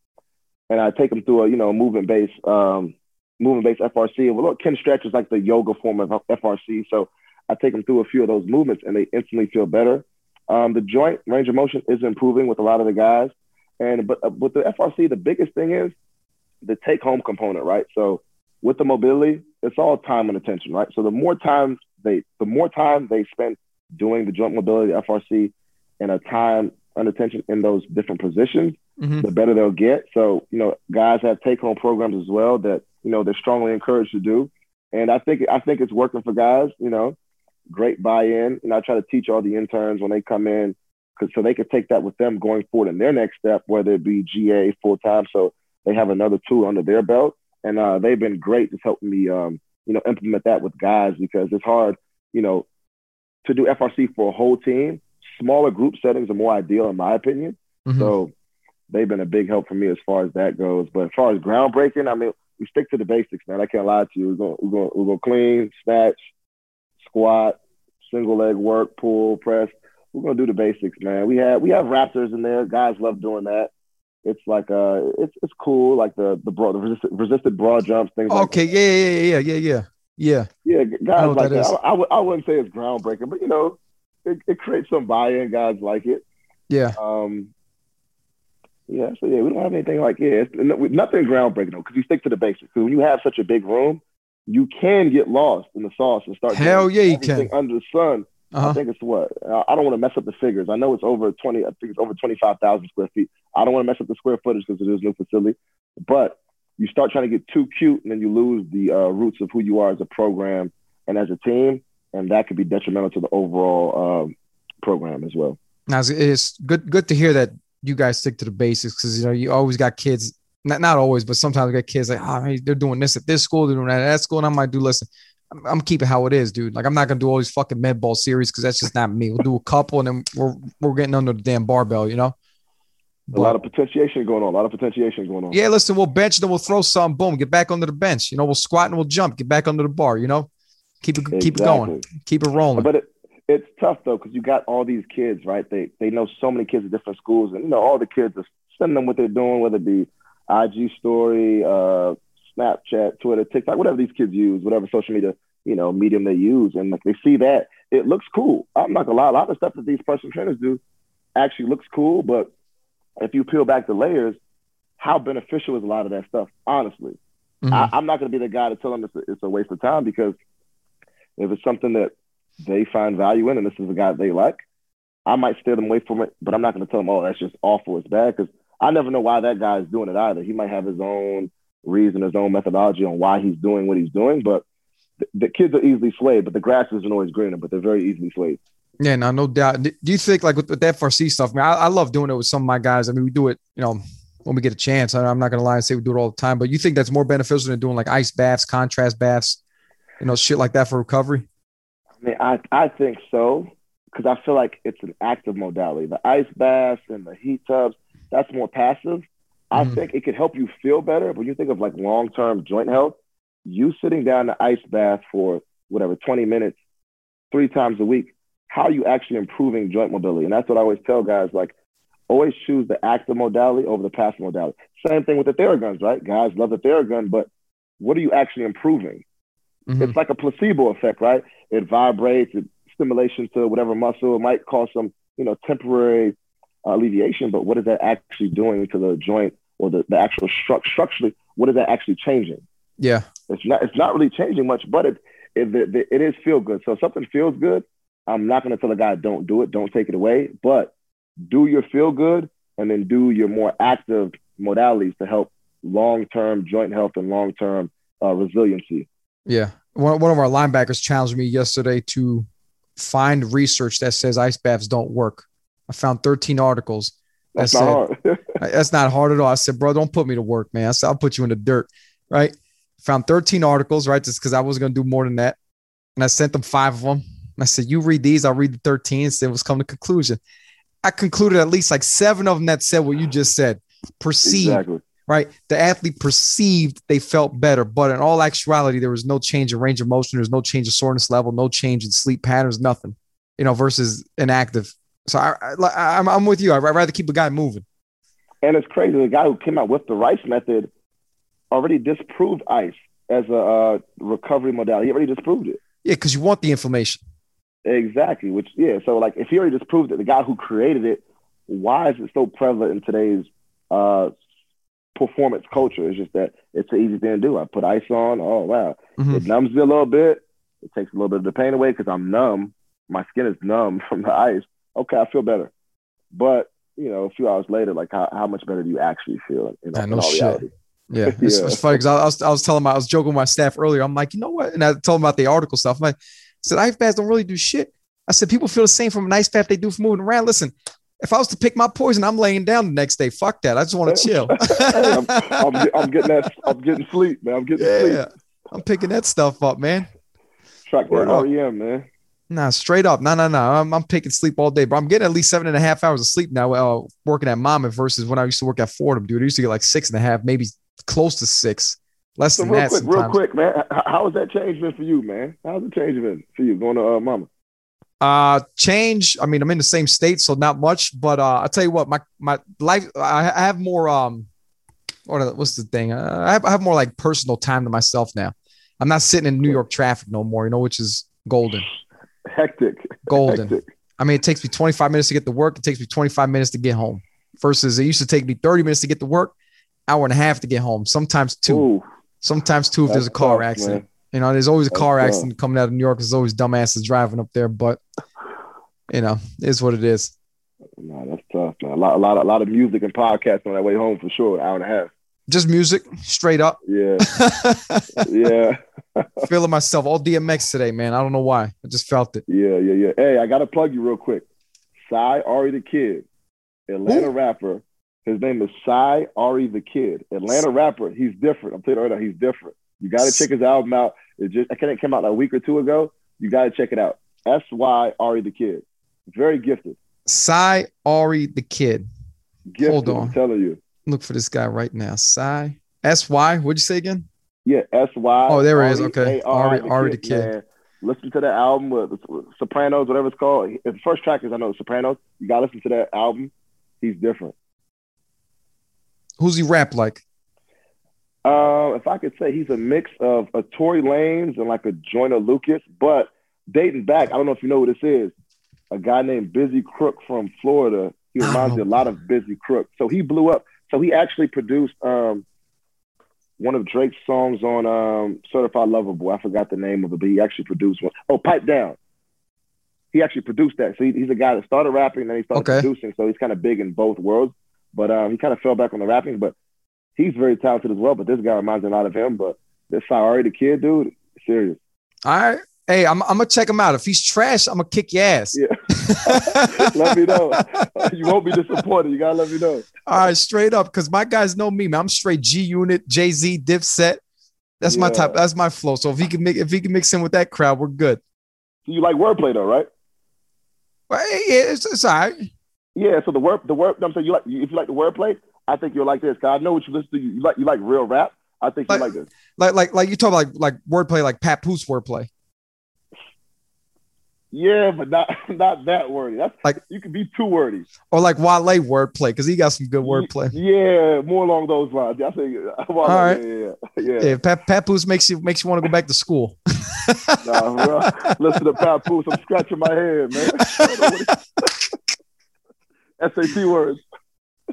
and I take them through a you know movement based um, movement based FRC. And well, look, Kinstretch is like the yoga form of FRC, so I take them through a few of those movements, and they instantly feel better. Um, the joint range of motion is improving with a lot of the guys. And but uh, with the FRC, the biggest thing is the take home component, right? So with the mobility, it's all time and attention, right? So the more time they the more time they spend doing the joint mobility FRC and a time and attention in those different positions, mm-hmm. the better they'll get. So, you know, guys have take home programs as well that, you know, they're strongly encouraged to do. And I think I think it's working for guys, you know great buy-in. And I try to teach all the interns when they come in, because so they can take that with them going forward in their next step, whether it be GA full time, so they have another tool under their belt. And uh, they've been great just helping me, um, you know, implement that with guys because it's hard, you know, to do FRC for a whole team. Smaller group settings are more ideal, in my opinion. Mm-hmm. So they've been a big help for me as far as that goes. But as far as groundbreaking, I mean, we stick to the basics, man. I can't lie to you. We're going, we're going, we're going clean, snatch, squat, single leg work, pull, press. We're gonna do the basics, man. We have we have raptors in there. Guys love doing that. It's like uh, it's it's cool, like the the broad the resisted, resisted broad jumps, things. Like that. Okay, like yeah, yeah, yeah, yeah, yeah, yeah. Yeah, guys like that. that. I, I, w- I wouldn't say it's groundbreaking, but you know, it, it creates some buy-in. Guys like it. Yeah. Um. Yeah. So yeah, we don't have anything like yeah, it's, nothing groundbreaking though, because we stick to the basics. Because when you have such a big room, you can get lost in the sauce and start. Hell yeah, you can. Under the sun. Uh-huh. I think it's what I don't want to mess up the figures. I know it's over twenty. I think it's over twenty five thousand square feet. I don't want to mess up the square footage because it is a new facility. But you start trying to get too cute, and then you lose the uh, roots of who you are as a program and as a team. and that could be detrimental to the overall um, program as well. Now it's good good to hear that you guys stick to the basics because you know you always got kids not not always but sometimes we got kids like oh hey, they're doing this at this school they're doing that at that school and I might do listen I'm, I'm keeping how it is dude like I'm not gonna do all these fucking med ball series because that's just not me we'll do a couple and then we're we're getting under the damn barbell you know a lot of potentiation going on. A lot of potentiation going on. Yeah, listen, we'll bench, then we'll throw some. Boom, get back under the bench. You know, we'll squat and we'll jump. Get back under the bar. You know, keep it exactly. keep it going, keep it rolling. But it, it's tough though because you got all these kids, right? They they know so many kids at different schools, and you know all the kids are sending them what they're doing, whether it be IG story, uh, Snapchat, Twitter, TikTok, whatever these kids use, whatever social media you know medium they use, and like they see that it looks cool. I'm not gonna lie, a lot of stuff that these personal trainers do actually looks cool, but if you peel back the layers, how beneficial is a lot of that stuff? Honestly, mm-hmm. I, am not going to be the guy to tell them it's a, it's a waste of time because if it's something that they find value in and this is a guy they like, I might steer them away from it. But I'm not going to tell them, oh, that's just awful, it's bad, because I never know why that guy is doing it either. He might have his own reason, his own methodology on why he's doing what he's doing, but the, the kids are easily swayed. But the grass isn't always greener, but they're very easily swayed. Yeah, no, no doubt. Do you think like with, with that FRC stuff, man? I, I, love doing it with some of my guys. I mean, we do it, you know, when we get a chance. I, am not gonna lie and say we do it all the time, but you think that's more beneficial than doing like ice baths, contrast baths, you know, shit like that for recovery? I mean, I I think so because I feel like it's an active modality. The ice baths and the heat tubs, that's more passive. I mm think it could help you feel better. But when you think of like long term joint health, you sitting down in the ice bath for whatever 20 minutes, three times a week how are you actually improving joint mobility? And that's what I always tell guys, like, always choose the active modality over the passive modality. Same thing with the Theraguns, right? Guys love the Theragun, but what are you actually improving? Mm-hmm. It's like a placebo effect, right? It vibrates, it stimulation to whatever muscle. It might cause some, you know, temporary alleviation, but what is that actually doing to the joint or the, the actual stru- structurally? What is that actually changing? Yeah, it's not. It's not really changing much, but it it, it, it is feel good. So if something feels good, I'm not going to tell a guy don't do it, don't take it away, but do your feel good and then do your more active modalities to help long term joint health and long term uh, resiliency. Yeah. One, one of our linebackers challenged me yesterday to find research that says ice baths don't work. I found 13 articles. That that's said, not hard. that's not hard at all. I said, bro, don't put me to work, man. I said, I'll put you in the dirt. Right. Found 13 articles, right? Just because I wasn't going to do more than that. And I sent them five of them. I said, You read these, I'll read the 13. So it was come to conclusion. I concluded at least like seven of them that said what you just said. Perceived, exactly. right? The athlete perceived they felt better, but in all actuality, there was no change in range of motion. There's no change in soreness level, no change in sleep patterns, nothing, you know, versus inactive. So I, I, I'm, I'm with you. I'd rather keep a guy moving. And it's crazy. The guy who came out with the Rice method already disproved ice as a uh, recovery modality. He already disproved it. Yeah, because you want the inflammation. Exactly. Which yeah. So like, if he already disproved it, the guy who created it, why is it so prevalent in today's uh, performance culture? It's just that it's an easy thing to do. I put ice on. Oh wow, mm-hmm. it numbs me a little bit. It takes a little bit of the pain away because I'm numb. My skin is numb from the ice. Okay, I feel better. But you know, a few hours later, like how, how much better do you actually feel? In, in, all shit. reality? Yeah, it's, yeah. it's funny because I, I, was I was telling my I was joking with my staff earlier. I'm like, you know what? And I told them about the article stuff. I'm like, said ice baths don't really do shit. I said people feel the same from an ice bath they do from moving around. Listen, if I was to pick my poison, I'm laying down the next day. Fuck that. I just want to chill. I'm, I'm, I'm, getting that. I'm getting sleep, man. I'm getting yeah, sleep. I'm picking that stuff up, man. Track that REM, oh, man. Nah, straight up. No, no, no. I'm, I'm picking sleep all day, but I'm getting at least seven and a half hours of sleep now. Uh, working at Monmouth versus when I used to work at Fordham, dude. I used to get like six and a half, maybe close to six. Less so than real that. Quick, real quick, man. How has that change been for you, man? How's it change been for you going to uh, Mama? Uh, change. I mean, I'm in the same state, so not much. But uh, I'll tell you what, my my life. I have more. Um, what what's the thing? Uh, I have I have more like personal time to myself now. I'm not sitting in New York traffic no more. You know, which is golden. Hectic. Golden. Hectic. I mean, it takes me 25 minutes to get to work. It takes me 25 minutes to get home. Versus it used to take me 30 minutes to get to work, hour and a half to get home. Sometimes two. Ooh. Sometimes two if there's a car tough, accident. Man. You know, there's always a car That's accident tough. coming out of New York. There's always dumbasses driving up there, but you know, it's what it is. No, that's tough, man. A lot, a lot, a lot of music and podcasts on that way home for sure. An Hour and a half. Just music, straight up. Yeah, yeah. Feeling myself all DMX today, man. I don't know why. I just felt it. Yeah, yeah, yeah. Hey, I gotta plug you real quick. Sy Ari the Kid, Atlanta rapper. His name is Sy Ari the Kid. Atlanta rapper. He's different. I'm telling you right now, he's different. You gotta check his album out. It just I think it came out like a week or two ago. You gotta check it out. S Y Ari the Kid. Very gifted. Sy Ari the Kid. Gifted, Hold on. I'm telling you. Look for this guy right now. Cy S Y. What'd you say again? Yeah, S Y. Oh, there it is. Okay. Ari the Kid. Listen to that album with with Sopranos, whatever it's called. The first track is I know Sopranos. You gotta listen to that album. He's different. Who's he rap like? Uh, if I could say he's a mix of a Tory Lanez and like a Joyner Lucas, but dating back, I don't know if you know who this is. A guy named Bizzy Crook from Florida. He reminds me a lot of Bizzy Crook. So he blew up. So he actually produced um, one of Drake's songs on um, Certified Lover Boy. I forgot the name of it, but he actually produced one. Oh, Pipe Down. He actually produced that. So he, he's a guy that started rapping and then he started Okay. producing. So he's kind of big in both worlds. But um, he kind of fell back on the rapping. But he's very talented as well. But this guy reminds me a lot of him. But this Sorry the Kid, dude, serious. All right. Hey, I'm, I'm gonna check him out. If he's trash, I'm gonna kick your ass. Yeah. let me know. You won't be disappointed. You gotta let me know. All right, straight up, because my guys know me, man. I'm straight G Unit, Jay Z, Dipset. That's my type. That's my flow. So if he can make, if he can mix in with that crowd, we're good. You like wordplay though, right? Well, yeah, it's, it's all right. Yeah. So the word, the word. I'm saying you like if you like the wordplay, I think you'll like this. Cause I know what you listen to. You like you like real rap. I think you Like- like this. Like, like, like you talk like, like wordplay, like Papoose wordplay. Yeah, but not not that wordy. That's Like- you can be too wordy. or like Wale wordplay because he got some good wordplay. Yeah, more along those lines. I think. Uh, well, All right. Yeah, yeah, yeah. Yeah, Pat, Pat makes you makes you want to go back to school. Nah, bro. Listen to Papoose. I'm scratching my head, man. SAT words.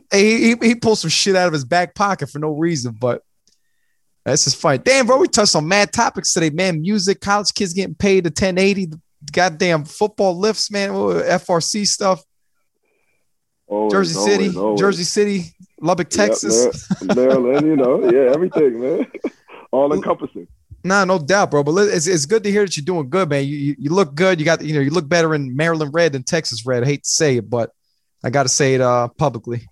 Hey, he, he, he pulls some shit out of his back pocket for no reason, but that's just fine. Damn, bro, we touched on mad topics today, man. Music, college kids getting paid to 1080, the goddamn football lifts, man, FRC stuff, Always, Jersey always, City, always. Jersey City, Lubbock, Texas. Mar- Maryland, you know, yeah, everything, man. All encompassing. Nah, no doubt, bro. But it's, it's good to hear that you're doing good, man. You, you you look good. You got you know you look better in Maryland red than Texas red. I hate to say it, but I got to say it uh publicly.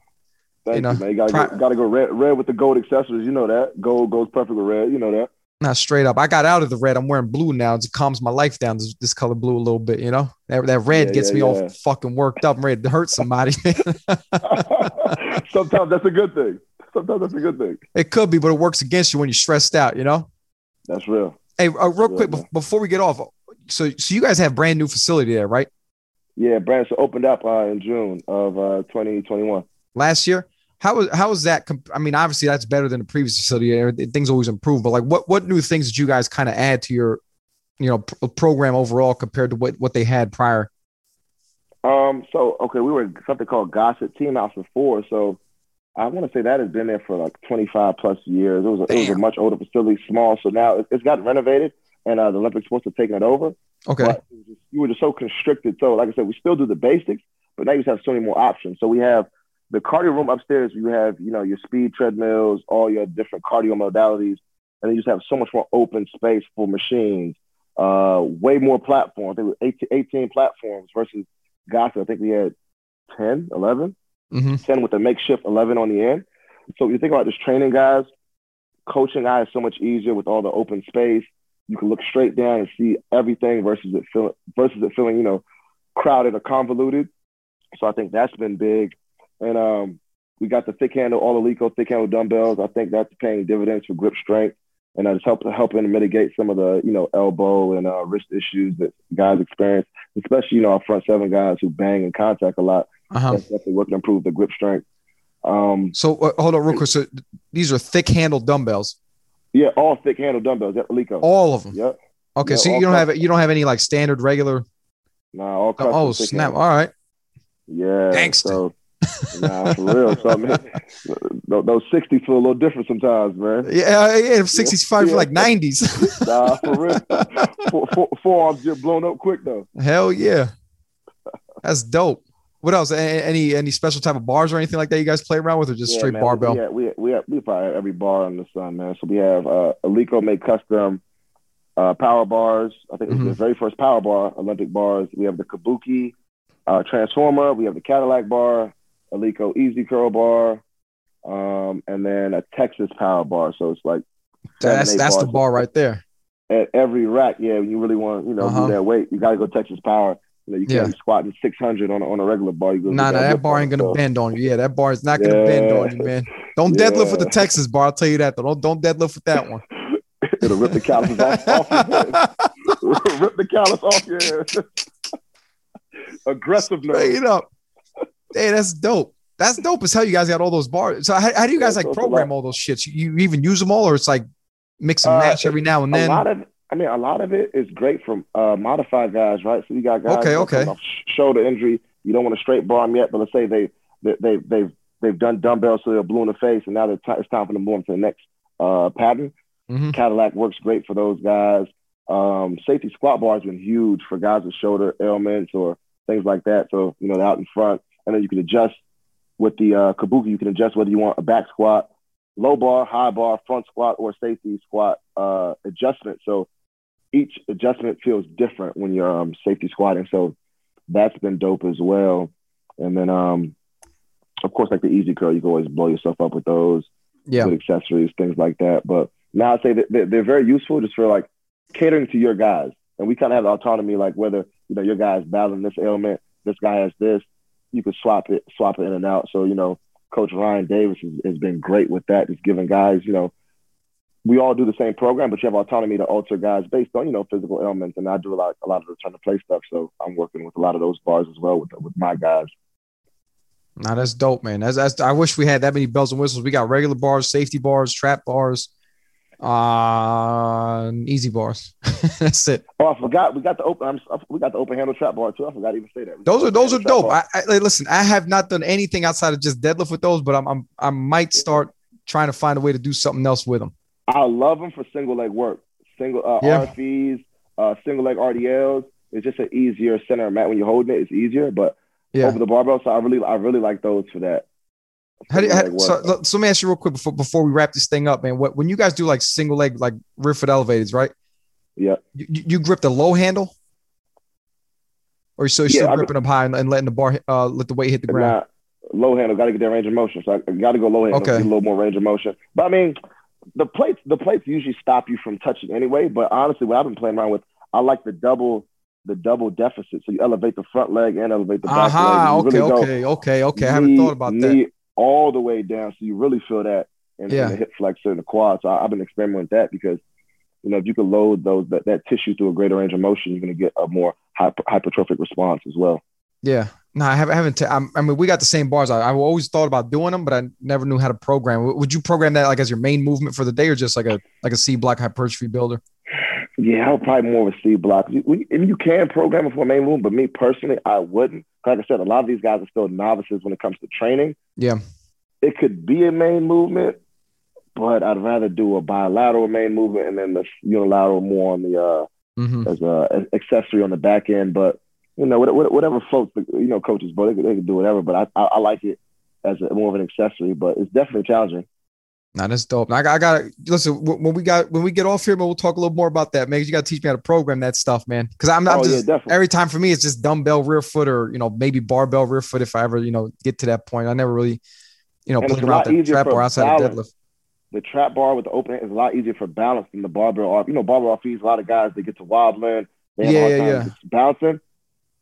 Thank You know, you, man. You gotta, pri- go, gotta go red, red with the gold accessories. You know that. Gold goes perfect with red. You know that. Not straight up. I got out of the red. I'm wearing blue now. It calms my life down. This, this color blue a little bit, you know. That, that red Yeah, gets yeah, me all fucking worked up. I'm ready to hurt somebody. Sometimes that's a good thing. Sometimes that's a good thing. it could be, but it works against you when you're stressed out, you know. That's real. Hey, uh, real Yeah, quick bef- before we get off, so so you guys have brand new facility there, right? Yeah, Branson opened up uh, in June of uh, 2021. Last year, how was how was that? Comp- I mean, obviously that's better than the previous facility. Things always improve, but like, what what new things did you guys kind of add to your, you know, pr- program overall compared to what what they had prior? Um, so okay, we were something called Gossett Team House before. So I want to say that has been there for like 25 plus years. It was a, it was a much older facility, small. So now it, it's gotten renovated, and uh, the Olympic sports have taken it over. Okay, But it was just, you were just so constricted. So, like I said, we still do the basics, but now you just have so many more options. So we have the cardio room upstairs. You have, you know, your speed treadmills, all your different cardio modalities, and then you just have so much more open space for machines. Uh, way more platforms. There were 18, 18 platforms versus Gossett. I think we had 10, 11. hmm 10 with a makeshift 11 on the end. So you think about this training, guys, coaching I is so much easier with all the open space. You can look straight down and see everything versus it feeling versus it feeling, you know, crowded or convoluted. So I think that's been big. And um, we got the thick handle, all Eleiko thick handle dumbbells. I think that's paying dividends for grip strength. And that's help, helping to mitigate some of the, you know, elbow and uh, wrist issues that guys experience, especially, you know, our front seven guys who bang in contact a lot uh-huh. that's definitely working to improve the grip strength. Um, So uh, hold on, real quick. So these are thick handle dumbbells, yeah, all thick handle dumbbells at Eleiko. all of them. Yep. Okay, Yeah, so you don't cut- have you don't have any like standard regular. Nah, all custom Oh thick snap! handle. All right. Yeah. Gangsta. So, nah, for real. So I mean, those, 60s feel a little different sometimes, man. Yeah, yeah. Sixties five Yeah. like nineties. Nah, for real. Four, forearms get blown up quick though. Hell yeah, that's dope. What else? Any any special type of bars or anything like that you guys play around with, or just Yeah, straight man, barbell? We, we, we, we, we probably have every bar on the sun, man. So we have uh, Eleiko made custom uh, power bars. I think it was Mhm. the very first power bar, Olympic bars. We have the Kabuki uh, Transformer. We have the Cadillac bar, Eleiko Easy Curl bar, um, and then a Texas power bar. So it's like That's that's the bar right there. at every rack. Yeah, when you really want, you know, Uh-huh. do that weight, you got to go Texas power. You know, you can't Yeah. be squatting 600 on a, on a regular bar. You go Nah, nah, that bar ain't gonna So, bend on you. Yeah, that bar is not gonna bend on you, man. Don't deadlift with the Texas bar. I'll tell you that though. Don't don't deadlift with that one. It'll rip the callus off, off your head. rip the callus off your head. Aggressive nose. Straight up. Hey, that's dope. That's dope as hell. You guys got all those bars. So how, how do you guys like a program all those shits? You, even use them all, or it's like mix and Uh, match every now and a then? lot of I mean, a lot of it is great from uh, modified guys, right? So you got guys Okay, okay. coming off sh- shoulder injury. You don't want to straight bar them yet, but let's say they they they they've they've done dumbbells so they're blue in the face, and now they're ti- it's time for them to move to the next uh, pattern. Mhm. Cadillac works great for those guys. Um, safety squat bar has been huge for guys with shoulder ailments or things like that. So you know they're out in front, and then you can adjust with the uh, Kabuki. You can adjust whether you want a back squat, low bar, high bar, front squat, or safety squat uh, adjustment. So each adjustment feels different when you're um, safety squatting. So that's been dope as well. And then, um, of course, like the easy curl, you can always blow yourself up with those Yeah. with accessories, things like that. But now I'd say that they're, they're very useful just for like catering to your guys. And we kind of have autonomy, like whether, you know, your guy's battling this ailment, this guy has this, you could swap it, swap it in and out. So, you know, Coach Ryan Davis has, has been great with that, just giving guys, you know, we all do the same program, but you have autonomy to alter guys based on, you know, physical ailments. And I do a lot, a lot of return to play stuff. So I'm working with a lot of those bars as well with, with my guys. Now that's dope, man. That's, that's I wish we had that many bells and whistles. We got regular bars, safety bars, trap bars, uh, easy bars. that's it. Oh, I forgot. We got the open. I'm, we got the open handle trap bar too. I forgot to even say that. We Those are those are dope. I, I listen. I have not done anything outside of just deadlift with those, but I'm, I'm I might start trying to find a way to do something else with them. I love them for single leg work. Single uh, Yeah. RFEs, uh, single leg RDLs. It's just an easier center mat when you're holding it. It's easier, but Yeah. over the barbell. So I really, I really like those for that. How do you, how, so, so let me ask you real quick before before we wrap this thing up, man. What when you guys do like single leg like rear foot elevators, right? yeah, You, you grip the low handle, or so you're Yeah, still I- gripping them high and, and letting the bar uh let the weight hit the ground. low handle. Got to get that range of motion. So I got to go low handle. Okay. Get a little more range of motion. But I mean, the plates, the plates usually stop you from touching anyway. But honestly, what I've been playing around with, I like the double, the double deficit. So you elevate the front leg and elevate the back Aha, leg. Okay, really go okay, okay, okay. I haven't thought about that. All the way down, so you really feel that in, in the hip flexor and the quad. So I, I've been experimenting with that because you know if you could load those that, that tissue through a greater range of motion, you're going to get a more hyper, hypertrophic response as well. Yeah. No, I haven't. I, haven't t- I'm- I mean, we got the same bars. I, I've always thought about doing them, but I never knew how to program. Would you program that like as your main movement for the day, or just like a like a C block hypertrophy builder? Yeah, I would probably more of a C block. You, and you can program it for a main movement, but me personally, I wouldn't. Like I said, a lot of these guys are still novices when it comes to training. Yeah. It could be a main movement, but I'd rather do a bilateral main movement and then the unilateral more on the uh, hmm as a accessory on the back end. But you know, what- what- whatever floats, you know, coaches, but they could, they could do whatever. But I, I, I like it as a, more of an accessory. But it's definitely challenging. Nah, that's dope. Now, I got, I got listen when we got when we get off here, man. We'll talk a little more about that, man. You got to teach me how to program that stuff, man. Because I'm, I'm oh just yeah, every time for me, it's just dumbbell rear foot or you know maybe barbell rear foot if I ever you know get to that point. I never really you know played around the trap bar or outside of deadlift. the trap bar with the open is a lot easier for balance than the barbell off. You know, barbell off fees, a lot of guys they get to wobbling, they have Yeah, yeah, yeah. bouncing.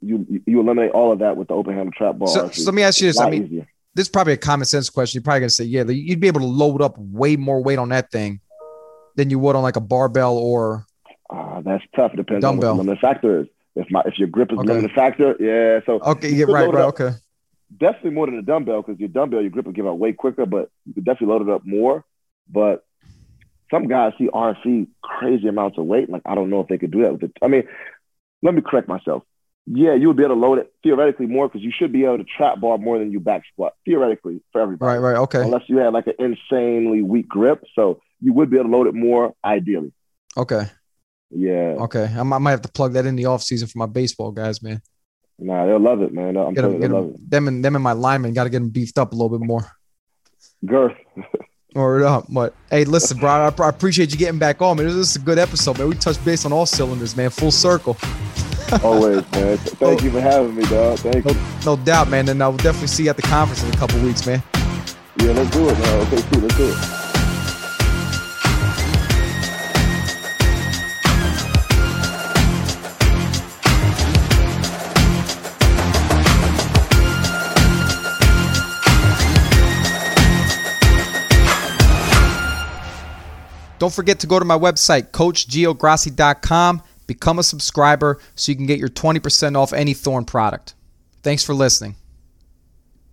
You you- you eliminate all of that with the open handle trap bar. So, so let me ask you this. I mean, easier. This is probably a common sense question. You're probably gonna say, yeah, you'd be able to load up way more weight on that thing than you would on like a barbell or Ah, that's tough. It depends Dumbbell. on what the factor is. If my if your grip is Okay. limiting factor, yeah. So okay, yeah, right, right, okay, definitely more than a dumbbell because your dumbbell, your grip will give out way quicker, but you could definitely load it up more. But some guys see RFE crazy amounts of weight. Like I don't know if they could do that with it. I mean, let me correct myself. Yeah, you would be able to load it theoretically more because you should be able to trap bar more than you back squat theoretically for everybody. right, right, okay, Unless you had like an insanely weak grip, so you would be able to load it more ideally. okay, Yeah, okay. I might, I might have to plug that in the off season for my baseball guys, man. nah, they'll love it, man. I'm Get them, get them, them and them and my linemen got to get them beefed up a little bit more. Girth. Or up, but hey, listen, bro. I, I, appreciate you getting back on, man. This is a good episode, man. We touched base on all cylinders, man. Full circle. Always, man. Thank you for having me, dog. Thank no, you. No doubt, man. And I will definitely see you at the conference in a couple weeks, man. Yeah, let's do it, man. Okay, cool. Let's do it. Don't forget to go to my website, coachgiograssi.com, become a subscriber so you can get your 20% off any Thorne product. Thanks for listening.